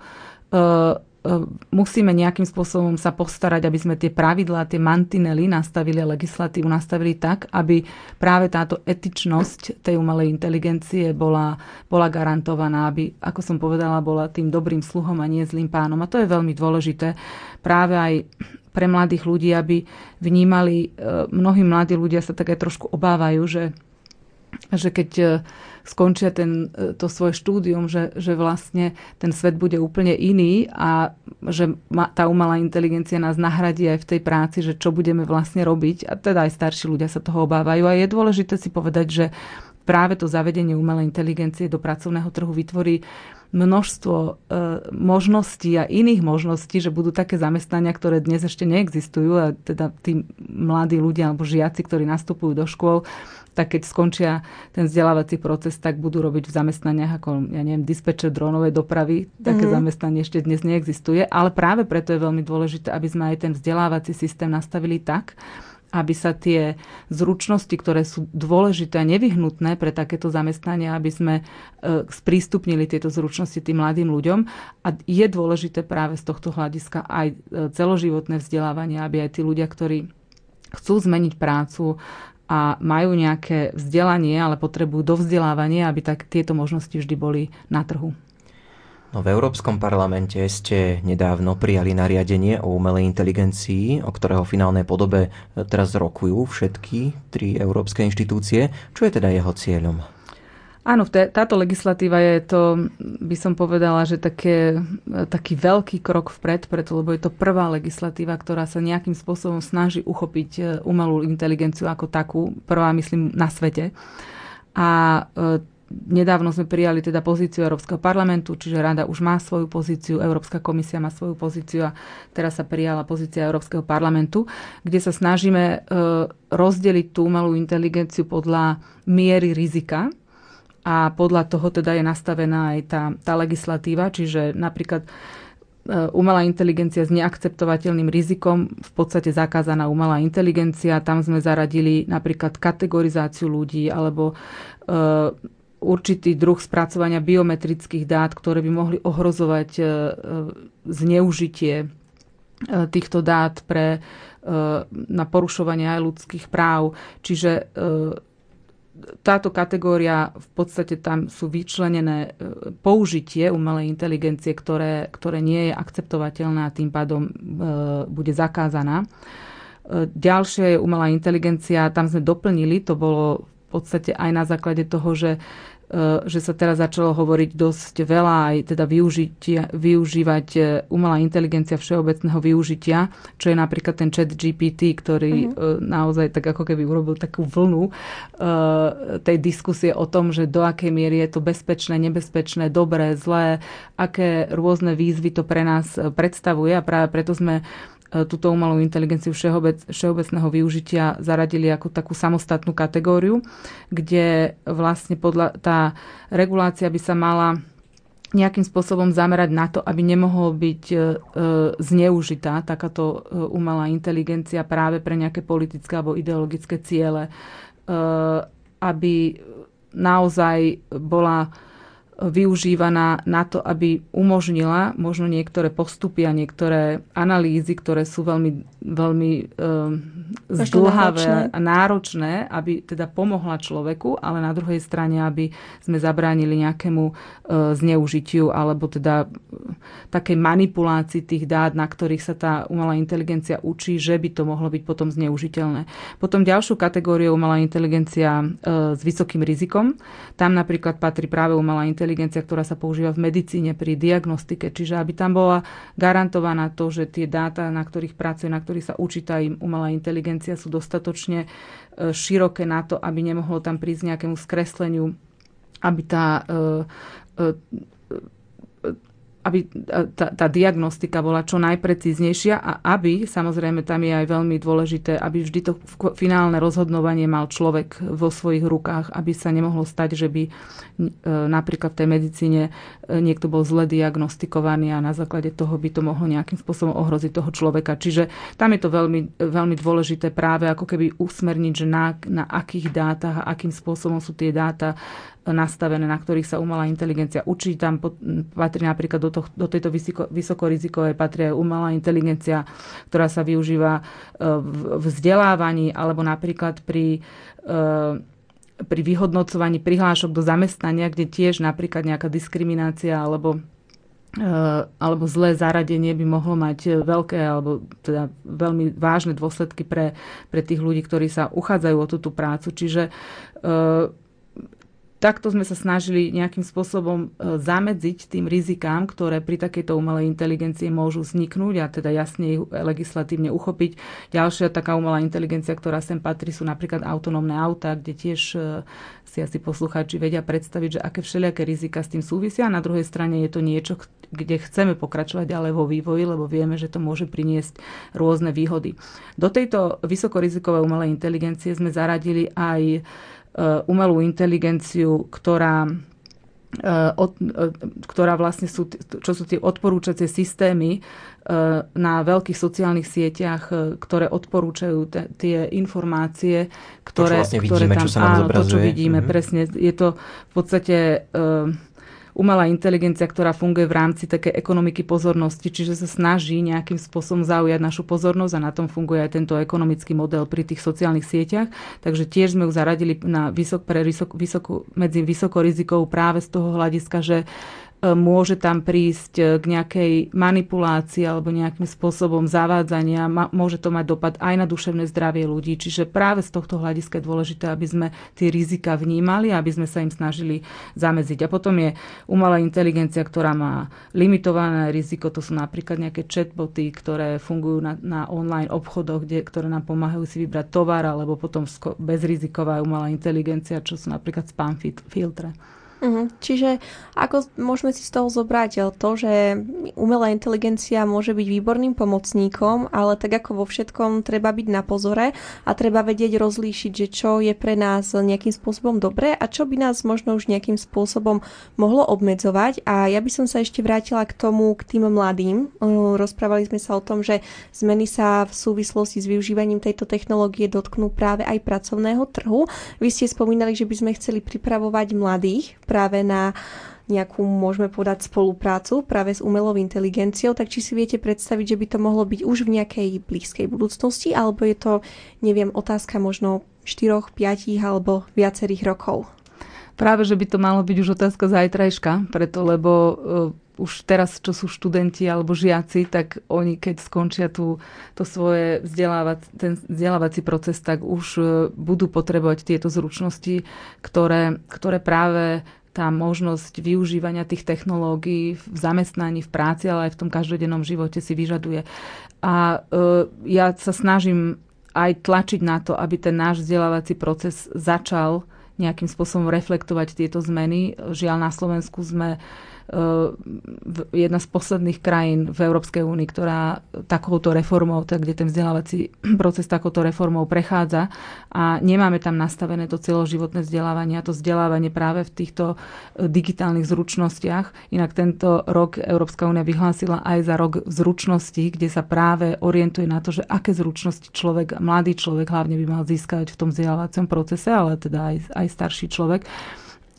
musíme nejakým spôsobom sa postarať, aby sme tie pravidlá, tie mantinely nastavili, legislatívu nastavili tak, aby práve táto etičnosť tej umelej inteligencie bola, bola garantovaná, aby, ako som povedala, bola tým dobrým sluhom a nie zlým pánom. A to je veľmi dôležité práve aj pre mladých ľudí, aby vnímali, e, mnohí mladí ľudia sa tak aj trošku obávajú, že, že keď e, skončia ten, e, to svoje štúdium, že, že vlastne ten svet bude úplne iný a že ma, tá umelá inteligencia nás nahradí aj v tej práci, že čo budeme vlastne robiť. A teda aj starší ľudia sa toho obávajú. A je dôležité si povedať, že práve to zavedenie umelej inteligencie do pracovného trhu vytvorí množstvo e, možností a iných možností, že budú také zamestnania, ktoré dnes ešte neexistujú a teda tí mladí ľudia alebo žiaci, ktorí nastupujú do škôl, tak keď skončia ten vzdelávací proces, tak budú robiť v zamestnaniach ako, ja neviem, dispečer dronovej dopravy. Také mm-hmm. zamestnanie ešte dnes neexistuje, ale práve preto je veľmi dôležité, aby sme aj ten vzdelávací systém nastavili tak, aby sa tie zručnosti, ktoré sú dôležité a nevyhnutné pre takéto zamestnania, aby sme e, sprístupnili tieto zručnosti tým mladým ľuďom. A je dôležité práve z tohto hľadiska aj e, celoživotné vzdelávanie, aby aj tí ľudia, ktorí chcú zmeniť prácu, a majú nejaké vzdelanie, ale potrebujú dovzdelávanie, aby tak tieto možnosti vždy boli na trhu. No, v Európskom parlamente ste nedávno prijali nariadenie o umelej inteligencii, o ktorého finálnej podobe teraz rokujú všetky tri európske inštitúcie. Čo je teda jeho cieľom? Áno, táto legislatíva je to, by som povedala, že také, taký veľký krok vpred, preto, lebo je to prvá legislatíva, ktorá sa nejakým spôsobom snaží uchopiť e, umelú inteligenciu ako takú, prvá myslím na svete. A e, Nedávno sme prijali teda pozíciu Európskeho parlamentu, čiže rada už má svoju pozíciu, Európska komisia má svoju pozíciu a teraz sa prijala pozícia Európskeho parlamentu, kde sa snažíme e, rozdeliť tú umelú inteligenciu podľa miery rizika, a podľa toho teda je nastavená aj tá, tá legislatíva, čiže napríklad e, umelá inteligencia s neakceptovateľným rizikom, v podstate zakázaná umelá inteligencia, tam sme zaradili napríklad kategorizáciu ľudí alebo e, určitý druh spracovania biometrických dát, ktoré by mohli ohrozovať e, zneužitie týchto dát pre, na porušovanie aj ľudských práv. Čiže táto kategória, v podstate tam sú vyčlenené e, použitie umelej inteligencie, ktoré, ktoré nie je akceptovateľné a tým pádom e, bude zakázaná. E, ďalšia je umelá inteligencia, tam sme doplnili, to bolo v podstate aj na základe toho, že že sa teraz začalo hovoriť dosť veľa aj teda využívať e, umelá inteligencia všeobecného využitia, čo je napríklad ten chat GPT, ktorý mm-hmm. naozaj tak ako keby urobil takú vlnu tej diskusie o tom, že do akej miery je to bezpečné, nebezpečné, dobré, zlé, aké rôzne výzvy to pre nás predstavuje a práve preto sme E, túto umelú inteligenciu všeobec, všeobecného využitia zaradili ako takú samostatnú kategóriu, kde vlastne podľa, tá regulácia by sa mala nejakým spôsobom zamerať na to, aby nemohol byť e, zneužitá takáto e, umelá inteligencia práve pre nejaké politické alebo ideologické ciele, e, aby naozaj bola využívaná na to, aby umožnila možno niektoré postupy a niektoré analýzy, ktoré sú veľmi, veľmi um, zdlhavé a náročné, aby teda pomohla človeku, ale na druhej strane, aby sme zabránili nejakému uh, zneužitiu alebo teda uh, takej manipulácii tých dát, na ktorých sa tá umelá inteligencia učí, že by to mohlo byť potom zneužiteľné. Potom ďalšiu kategóriu umelá inteligencia uh, s vysokým rizikom. Tam napríklad patrí práve umelá inteligencia inteligencia, ktorá sa používa v medicíne pri diagnostike. Čiže aby tam bola garantovaná to, že tie dáta, na ktorých pracuje, na ktorých sa učíta im umelá inteligencia, sú dostatočne e, široké na to, aby nemohlo tam prísť nejakému skresleniu, aby tá e, aby tá, tá diagnostika bola čo najprecíznejšia a aby, samozrejme tam je aj veľmi dôležité, aby vždy to finálne rozhodnovanie mal človek vo svojich rukách, aby sa nemohlo stať, že by e, napríklad v tej medicíne e, niekto bol zle diagnostikovaný a na základe toho by to mohlo nejakým spôsobom ohroziť toho človeka. Čiže tam je to veľmi, veľmi dôležité práve ako keby usmerniť, že na, na akých dátach a akým spôsobom sú tie dáta nastavené, na ktorých sa umelá inteligencia učí. Tam patrí napríklad do, to, do tejto vysoko, vysokorizikovej patrí aj umelá inteligencia, ktorá sa využíva e, v vzdelávaní alebo napríklad pri e, pri vyhodnocovaní prihlášok do zamestnania, kde tiež napríklad nejaká diskriminácia alebo e, alebo zlé zaradenie by mohlo mať veľké alebo teda veľmi vážne dôsledky pre, pre tých ľudí, ktorí sa uchádzajú o túto prácu. Čiže takto sme sa snažili nejakým spôsobom e, zamedziť tým rizikám, ktoré pri takejto umelej inteligencii môžu vzniknúť a teda jasne ich legislatívne uchopiť. Ďalšia taká umelá inteligencia, ktorá sem patrí, sú napríklad autonómne autá, kde tiež e, si asi poslucháči vedia predstaviť, že aké všelijaké rizika s tým súvisia. Na druhej strane je to niečo, kde chceme pokračovať ďalej vo vývoji, lebo vieme, že to môže priniesť rôzne výhody. Do tejto vysokorizikovej umelej inteligencie sme zaradili aj umelú inteligenciu, ktorá eh, od, eh, ktorá vlastne sú, čo sú tie odporúčacie systémy na veľkých sociálnych sieťach, ktoré odporúčajú t- tie informácie, ktoré, to, čo vlastne ktoré vidíme, tam, čo sa nám áno, to, čo vidíme, mm-hmm. presne. Je to v podstate umelá inteligencia, ktorá funguje v rámci také ekonomiky pozornosti, čiže sa snaží nejakým spôsobom zaujať našu pozornosť a na tom funguje aj tento ekonomický model pri tých sociálnych sieťach. Takže tiež sme ju zaradili na vysok, pre vysok, vysoko, medzi vysokorizikou práve z toho hľadiska, že môže tam prísť e, k nejakej manipulácii alebo nejakým spôsobom zavádzania. Môže to mať dopad aj na duševné zdravie ľudí. Čiže práve z tohto hľadiska je dôležité, aby sme tie rizika vnímali a aby sme sa im snažili zamedziť. A potom je umelá inteligencia, ktorá má limitované riziko. To sú napríklad nejaké chatboty, ktoré fungujú na, na online obchodoch, kde, ktoré nám pomáhajú si vybrať tovar, alebo potom bezriziková umelá inteligencia, čo sú napríklad spam filtre. Uh-huh. Čiže ako môžeme si z toho zobrať eh, to, že umelá inteligencia môže byť výborným pomocníkom, ale tak ako vo všetkom treba byť na pozore a treba vedieť rozlíšiť, že čo je pre nás nejakým spôsobom dobré a čo by nás možno už nejakým spôsobom mohlo obmedzovať. A ja by som sa ešte vrátila k tomu, k tým mladým. Eh, rozprávali sme sa o tom, že zmeny sa v súvislosti s využívaním tejto technológie dotknú práve aj pracovného trhu. Vy ste spomínali, že by sme chceli pripravovať mladých práve na nejakú, môžeme povedať, spoluprácu práve s umelou inteligenciou, tak či si viete predstaviť, že by to mohlo byť už v nejakej blízkej budúcnosti, alebo je to, neviem, otázka možno 4, 5 alebo viacerých rokov? Práve, že by to malo byť už otázka zajtrajška, preto lebo uh, už teraz, čo sú študenti alebo žiaci, tak oni, keď skončia tú, to svoje vzdelávac, ten vzdelávací proces, tak už uh, budú potrebovať tieto zručnosti, ktoré, ktoré práve tá možnosť využívania tých technológií v zamestnaní, v práci, ale aj v tom každodennom živote si vyžaduje. A uh, ja sa snažím aj tlačiť na to, aby ten náš vzdelávací proces začal nejakým spôsobom reflektovať tieto zmeny. Žiaľ, na Slovensku sme jedna z posledných krajín v Európskej únii, ktorá takouto reformou, tak, kde ten vzdelávací proces takouto reformou prechádza a nemáme tam nastavené to celoživotné vzdelávanie a to vzdelávanie práve v týchto e, digitálnych zručnostiach. Inak tento rok Európska únia vyhlásila aj za rok zručností, kde sa práve orientuje na to, že aké zručnosti človek, mladý človek hlavne by mal získať v tom vzdelávacom procese, ale teda aj, aj starší človek.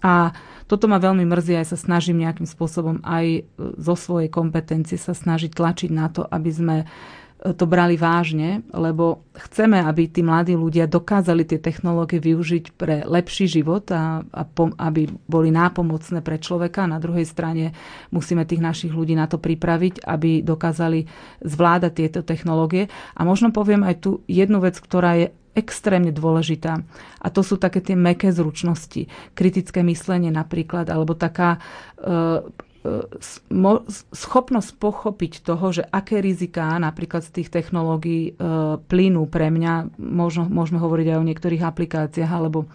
A toto ma veľmi mrzí, aj sa snažím nejakým spôsobom aj e, zo svojej kompetencie sa snažiť tlačiť na to, aby sme to brali vážne, lebo chceme, aby tí mladí ľudia dokázali tie technológie využiť pre lepší život a, a pom, aby boli nápomocné pre človeka. Na druhej strane musíme tých našich ľudí na to pripraviť, aby dokázali zvládať tieto technológie. A možno poviem aj tu jednu vec, ktorá je extrémne dôležitá. A to sú také tie meké zručnosti. Kritické myslenie napríklad, alebo taká e, schopnosť pochopiť toho, že aké riziká napríklad z tých technológií e, plynú pre mňa, možno, môžeme hovoriť aj o niektorých aplikáciách alebo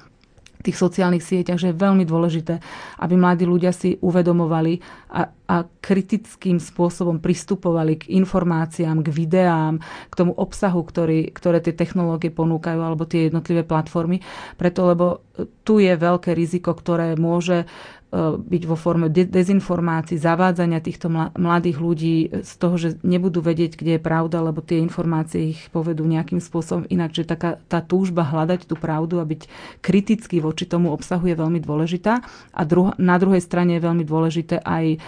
tých sociálnych sieťach, že je veľmi dôležité, aby mladí ľudia si uvedomovali a, a kritickým spôsobom pristupovali k informáciám, k videám, k tomu obsahu, ktorý, ktoré tie technológie ponúkajú alebo tie jednotlivé platformy. Preto, lebo tu je veľké riziko, ktoré môže byť vo forme dezinformácií, zavádzania týchto mladých ľudí z toho, že nebudú vedieť, kde je pravda, lebo tie informácie ich povedú nejakým spôsobom inak. Čiže taká, tá túžba hľadať tú pravdu a byť kritický voči tomu obsahu je veľmi dôležitá. A druh- na druhej strane je veľmi dôležité aj e,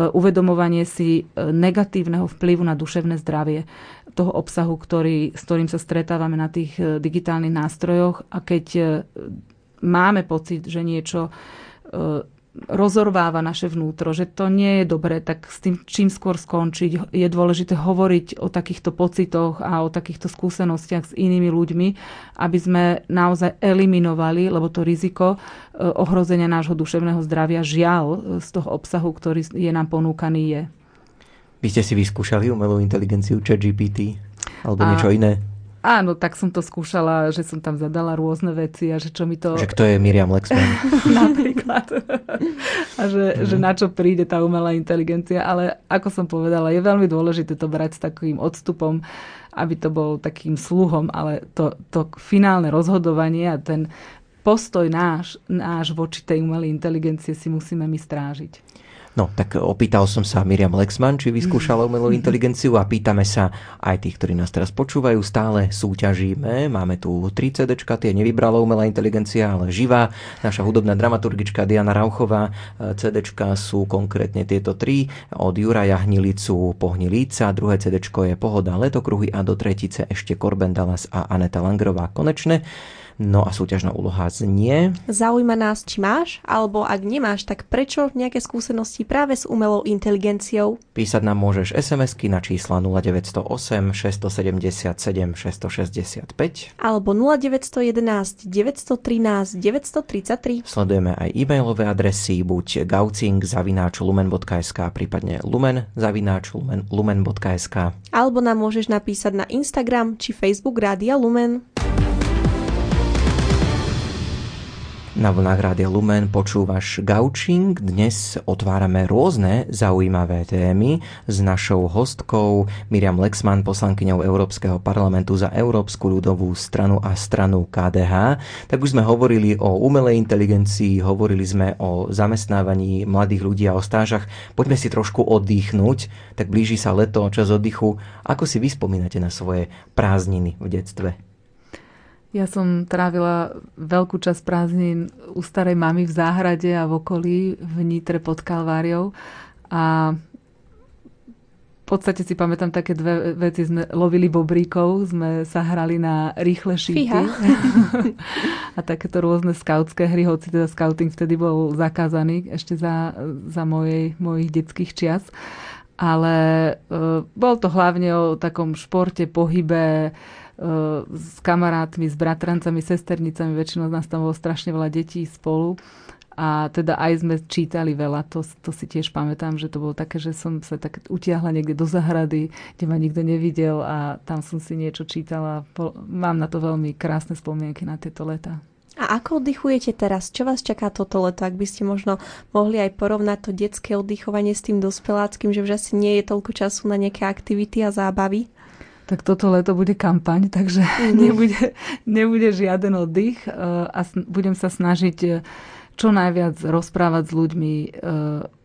uvedomovanie si e, negatívneho vplyvu na duševné zdravie toho obsahu, ktorý, s ktorým sa stretávame na tých digitálnych nástrojoch. A keď máme pocit, že niečo E, rozorváva naše vnútro, že to nie je dobré, tak s tým čím skôr skončiť. Je dôležité hovoriť o takýchto pocitoch a o takýchto skúsenostiach s inými ľuďmi, aby sme naozaj eliminovali, lebo to riziko e, ohrozenia nášho duševného zdravia žiaľ z toho obsahu, ktorý je nám ponúkaný, je. Vy ste si vyskúšali umelú inteligenciu ChatGPT? Alebo a... niečo iné? Áno, tak som to skúšala, že som tam zadala rôzne veci a že čo mi to... Že kto je Miriam Lexman? Napríklad. a že, mm. že na čo príde tá umelá inteligencia. Ale ako som povedala, je veľmi dôležité to brať s takým odstupom, aby to bol takým sluhom, ale to, to finálne rozhodovanie a ten postoj náš, náš voči tej umelej inteligencie si musíme my strážiť. No, tak opýtal som sa Miriam Lexman, či vyskúšala umelú inteligenciu a pýtame sa aj tých, ktorí nás teraz počúvajú. Stále súťažíme. Máme tu 3 CD, tie nevybrala umelá inteligencia, ale živá. Naša hudobná dramaturgička Diana Rauchová. CD sú konkrétne tieto tri. Od Juraja Hnilicu Pohnilíca. Druhé CD je Pohoda letokruhy a do tretice ešte Korben Dallas a Aneta Langrová konečné. No a súťažná úloha znie... Zaujíma nás, či máš, alebo ak nemáš, tak prečo nejaké skúsenosti práve s umelou inteligenciou? Písať nám môžeš SMS-ky na čísla 0908 677 665 alebo 0911 913 933. Sledujeme aj e-mailové adresy buď gaucing zavináč lumen.sk prípadne lumen zavináč lumen, lumen.sk alebo nám môžeš napísať na Instagram či Facebook Rádia Lumen. Na vlnách Rádia Lumen počúvaš Gaučing. Dnes otvárame rôzne zaujímavé témy s našou hostkou Miriam Lexman, poslankyňou Európskeho parlamentu za Európsku ľudovú stranu a stranu KDH. Tak už sme hovorili o umelej inteligencii, hovorili sme o zamestnávaní mladých ľudí a o stážach. Poďme si trošku oddychnúť, tak blíži sa leto, čas oddychu. Ako si vyspomínate na svoje prázdniny v detstve? Ja som trávila veľkú časť prázdnin u starej mamy v záhrade a v okolí v Nitre pod Kalváriou a v podstate si pamätám také dve veci. Sme lovili bobríkov, sme sa hrali na rýchle šípy a takéto rôzne skautské hry, hoci teda scouting vtedy bol zakázaný ešte za, za mojej, mojich detských čias. Ale e, bol to hlavne o takom športe, pohybe, s kamarátmi, s bratrancami, sesternicami, väčšinou nás tam bolo strašne veľa detí spolu. A teda aj sme čítali veľa, to, to si tiež pamätám, že to bolo také, že som sa tak utiahla niekde do zahrady, kde ma nikto nevidel a tam som si niečo čítala. Mám na to veľmi krásne spomienky na tieto leta. A ako oddychujete teraz? Čo vás čaká toto leto? Ak by ste možno mohli aj porovnať to detské oddychovanie s tým dospeláckým, že už asi nie je toľko času na nejaké aktivity a zábavy? Tak toto leto bude kampaň, takže mm. nebude, nebude žiaden oddych eh, a budem sa snažiť eh, čo najviac rozprávať s ľuďmi eh,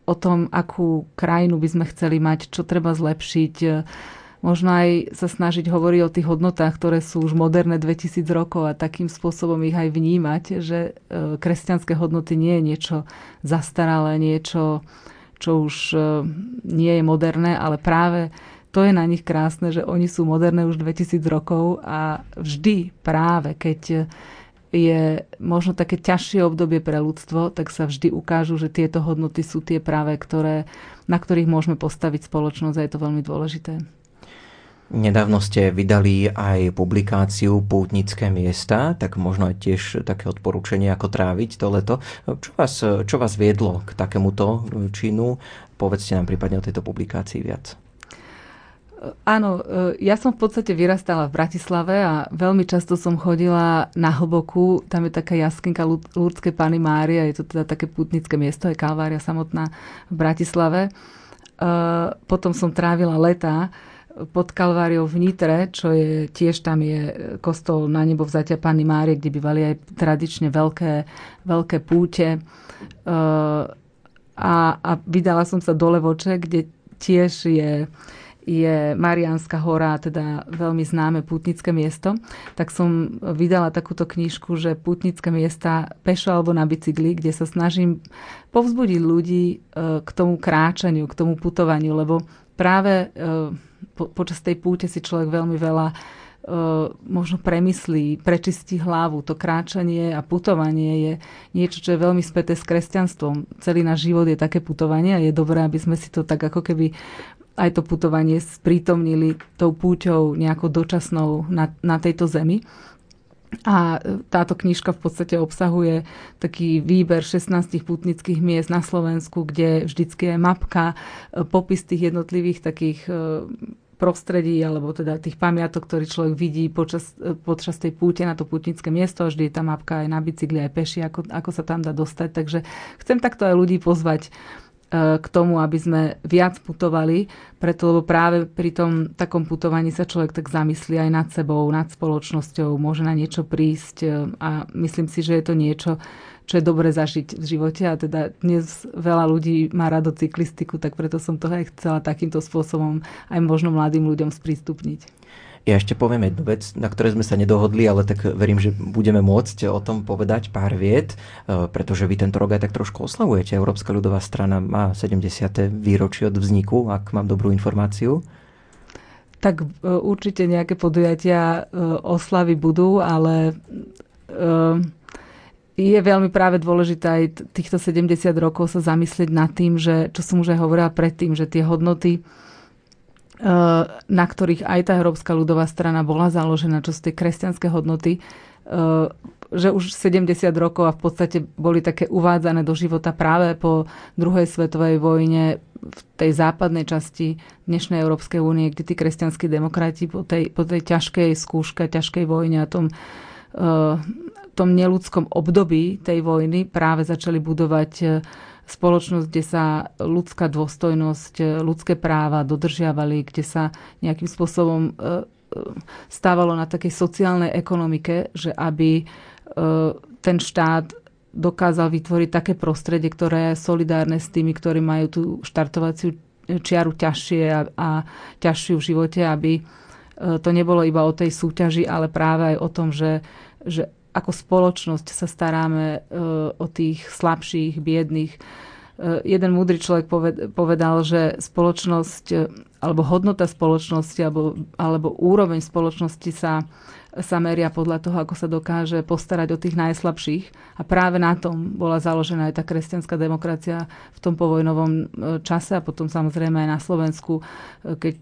o tom, akú krajinu by sme chceli mať, čo treba zlepšiť. Možno aj sa snažiť hovoriť o tých hodnotách, ktoré sú už moderné 2000 rokov a takým spôsobom ich aj vnímať, že kresťanské hodnoty nie je niečo zastaralé, niečo, čo už nie je moderné, ale práve to je na nich krásne, že oni sú moderné už 2000 rokov a vždy práve, keď je možno také ťažšie obdobie pre ľudstvo, tak sa vždy ukážu, že tieto hodnoty sú tie práve, ktoré, na ktorých môžeme postaviť spoločnosť a je to veľmi dôležité. Nedávno ste vydali aj publikáciu Pútnické miesta, tak možno aj tiež také odporúčanie, ako tráviť to leto. Čo vás, čo vás viedlo k takémuto činu? Povedzte nám prípadne o tejto publikácii viac. Áno, ja som v podstate vyrastala v Bratislave a veľmi často som chodila na hlboku. Tam je taká jaskinka Lúrdskej Pany Mária, je to teda také putnické miesto, je Kalvária samotná v Bratislave. Potom som trávila leta pod Kalváriou v Nitre, čo je tiež tam je kostol na nebo vzatia Panny Márie, kde bývali aj tradične veľké, veľké púte. A, a vydala som sa do Levoče, kde tiež je je Mariánska hora, teda veľmi známe putnické miesto, tak som vydala takúto knižku, že putnické miesta pešo alebo na bicykli, kde sa snažím povzbudiť ľudí e, k tomu kráčaniu, k tomu putovaniu, lebo práve e, po, počas tej púte si človek veľmi veľa uh, možno premyslí, prečistí hlavu. To kráčanie a putovanie je niečo, čo je veľmi späté s kresťanstvom. Celý náš život je také putovanie a je dobré, aby sme si to tak ako keby aj to putovanie sprítomnili tou púťou nejakou dočasnou na, na tejto zemi. A táto knižka v podstate obsahuje taký výber 16 putnických miest na Slovensku, kde vždycky je mapka, e, popis tých jednotlivých takých e, prostredí, alebo teda tých pamiatok, ktorý človek vidí počas, e, počas tej púte na to putnické miesto. Vždy je tá mapka aj na bicykli, aj peši, ako, ako sa tam dá dostať. Takže chcem takto aj ľudí pozvať E, k tomu, aby sme viac putovali, preto lebo práve pri tom takom putovaní sa človek tak zamyslí aj nad sebou, nad spoločnosťou, môže na niečo prísť e, a myslím si, že je to niečo, čo je dobre zažiť v živote a teda dnes veľa ľudí má rado cyklistiku, tak preto som to aj chcela takýmto spôsobom aj možno mladým ľuďom sprístupniť. Ja ešte poviem jednu vec, na ktorej sme sa nedohodli, ale tak verím, že budeme môcť o tom povedať pár viet, e, pretože vy tento rok aj tak trošku oslavujete. Európska ľudová strana má 70. výročie od vzniku, ak mám dobrú informáciu. Tak e, určite nejaké podujatia e, oslavy budú, ale je veľmi práve dôležité aj týchto 70 rokov sa zamyslieť nad tým, že, čo som už aj hovorila predtým, že tie hodnoty, na ktorých aj tá Európska ľudová strana bola založená, čo sú tie kresťanské hodnoty, že už 70 rokov a v podstate boli také uvádzané do života práve po druhej svetovej vojne v tej západnej časti dnešnej Európskej únie, kde tí kresťanskí demokrati po tej, po tej ťažkej skúške, ťažkej vojne a tom, tom neludskom období tej vojny práve začali budovať spoločnosť, kde sa ľudská dôstojnosť, ľudské práva dodržiavali, kde sa nejakým spôsobom e, e, stávalo na takej sociálnej ekonomike, že aby e, ten štát dokázal vytvoriť také prostredie, ktoré je solidárne s tými, ktorí majú tú štartovaciu čiaru ťažšie a, a ťažšiu v živote, aby to nebolo iba o tej súťaži, ale práve aj o tom, že, že ako spoločnosť sa staráme e, o tých slabších, biedných. E, jeden múdry človek povedal, že spoločnosť e, alebo hodnota spoločnosti alebo, alebo úroveň spoločnosti sa, sa meria podľa toho, ako sa dokáže postarať o tých najslabších. A práve na tom bola založená aj tá kresťanská demokracia v tom povojnovom čase a potom samozrejme aj na Slovensku, keď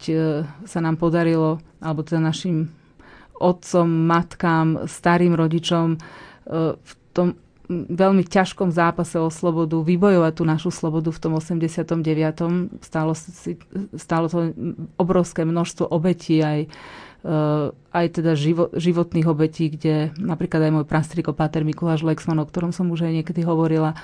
sa nám podarilo, alebo teda našim otcom, matkám, starým rodičom e, v tom veľmi ťažkom zápase o slobodu, vybojovať tú našu slobodu v tom 89. Stálo, si, stálo to obrovské množstvo obetí, aj, e, aj teda živo, životných obetí, kde napríklad aj môj prastriko Páter Mikuláš Lexman, o ktorom som už aj niekedy hovorila,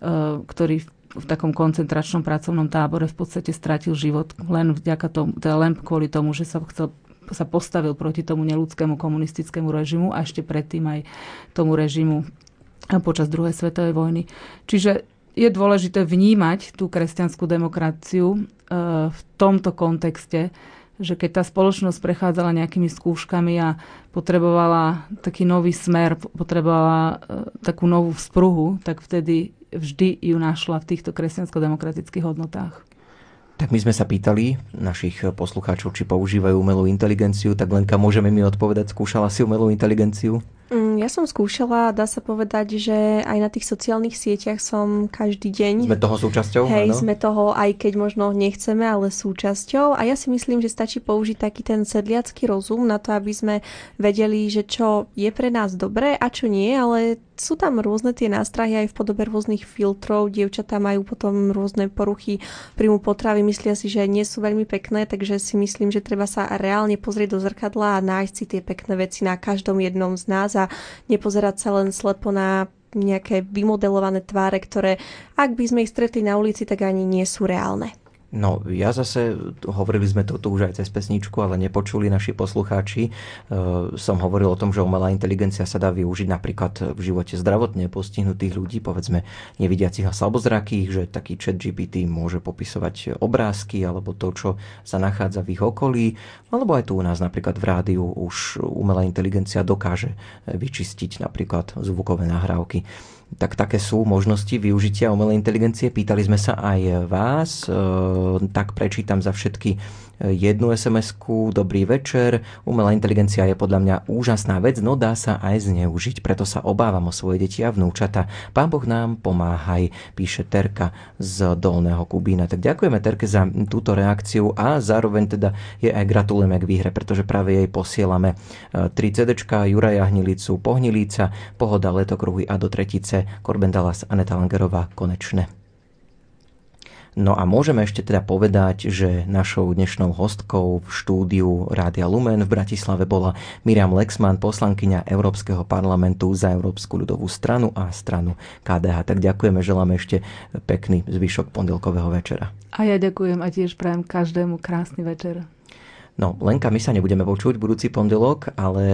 e, ktorý v takom koncentračnom pracovnom tábore v podstate stratil život len vďaka tomu, teda len kvôli tomu, že sa chcel sa postavil proti tomu neludskému komunistickému režimu a ešte predtým aj tomu režimu počas druhej svetovej vojny. Čiže je dôležité vnímať tú kresťanskú demokraciu e, v tomto kontexte, že keď tá spoločnosť prechádzala nejakými skúškami a potrebovala taký nový smer, potrebovala e, takú novú vzpruhu, tak vtedy vždy ju našla v týchto kresťansko-demokratických hodnotách. Tak my sme sa pýtali našich poslucháčov, či používajú umelú inteligenciu, tak Lenka, môžeme mi odpovedať, skúšala si umelú inteligenciu? Mm, ja som skúšala, dá sa povedať, že aj na tých sociálnych sieťach som každý deň. Sme toho súčasťou? Hej, áno? sme toho, aj keď možno nechceme, ale súčasťou. A ja si myslím, že stačí použiť taký ten sedliacký rozum na to, aby sme vedeli, že čo je pre nás dobré a čo nie, ale sú tam rôzne tie nástrahy aj v podobe rôznych filtrov. Dievčatá majú potom rôzne poruchy príjmu potravy, myslia si, že nie sú veľmi pekné, takže si myslím, že treba sa reálne pozrieť do zrkadla a nájsť si tie pekné veci na každom jednom z nás a nepozerať sa len slepo na nejaké vymodelované tváre, ktoré ak by sme ich stretli na ulici, tak ani nie sú reálne. No, ja zase, hovorili sme to tu už aj cez pesničku, ale nepočuli naši poslucháči. E, som hovoril o tom, že umelá inteligencia sa dá využiť napríklad v živote zdravotne postihnutých ľudí, povedzme nevidiacich a slabozrakých, že taký chat GPT môže popisovať obrázky alebo to, čo sa nachádza v ich okolí, alebo aj tu u nás napríklad v rádiu už umelá inteligencia dokáže vyčistiť napríklad zvukové nahrávky tak také sú možnosti využitia umelej inteligencie. Pýtali sme sa aj vás, e, tak prečítam za všetky jednu sms dobrý večer, umelá inteligencia je podľa mňa úžasná vec, no dá sa aj zneužiť, preto sa obávam o svoje deti a vnúčata. Pán Boh nám pomáhaj, píše Terka z Dolného Kubína. Tak ďakujeme Terke za túto reakciu a zároveň teda je aj gratulujeme k výhre, pretože práve jej posielame 3 e, CD, Juraja Hnilicu, Pohnilíca, Pohoda, Letokruhy a do tretice Korben Dallas, Aneta Langerová, konečne. No a môžeme ešte teda povedať, že našou dnešnou hostkou v štúdiu Rádia Lumen v Bratislave bola Miriam Lexman, poslankyňa Európskeho parlamentu za Európsku ľudovú stranu a stranu KDH. Tak ďakujeme, želáme ešte pekný zvyšok pondelkového večera. A ja ďakujem a tiež prajem každému krásny večer. No, Lenka, my sa nebudeme počuť budúci pondelok, ale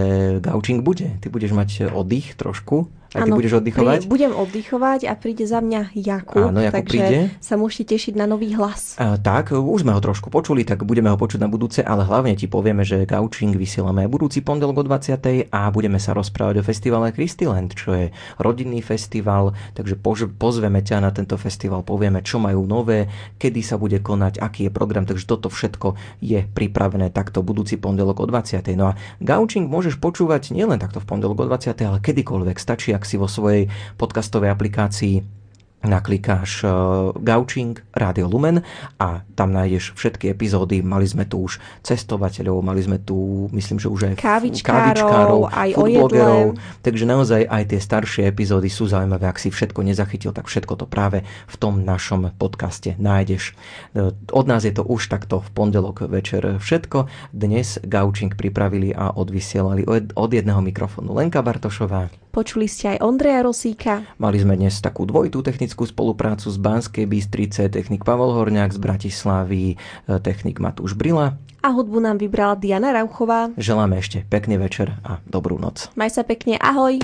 gaučing bude. Ty budeš mať oddych trošku a ty ano, budeš oddychovať? Pri, budem oddychovať a príde za mňa Jakub, Áno, Jakub takže príde. sa môžete tešiť na nový hlas. A, tak, už sme ho trošku počuli, tak budeme ho počuť na budúce, ale hlavne ti povieme, že Gaučing vysielame budúci pondelok o 20. a budeme sa rozprávať o festivale Christyland, čo je rodinný festival, takže pozveme ťa na tento festival, povieme, čo majú nové, kedy sa bude konať, aký je program, takže toto všetko je pripravené takto budúci pondelok o 20. No a Gaučing môžeš počúvať nielen takto v pondelok o 20. ale kedykoľvek stačí, ak si vo svojej podcastovej aplikácii naklikáš uh, Gaučing Rádio Lumen a tam nájdeš všetky epizódy. Mali sme tu už cestovateľov, mali sme tu, myslím, že už aj kávičkárov, aj foodblogerov. Takže naozaj aj tie staršie epizódy sú zaujímavé. Ak si všetko nezachytil, tak všetko to práve v tom našom podcaste nájdeš. Uh, od nás je to už takto v pondelok večer všetko. Dnes Gaučing pripravili a odvysielali od jedného mikrofónu Lenka Bartošová. Počuli ste aj Ondreja Rosíka. Mali sme dnes takú dvojitú technickú spoluprácu z Banskej Bystrice, technik Pavel Horňák z Bratislavy, e, technik Matúš Brila. A hudbu nám vybrala Diana Rauchová. Želáme ešte pekný večer a dobrú noc. Maj sa pekne, ahoj.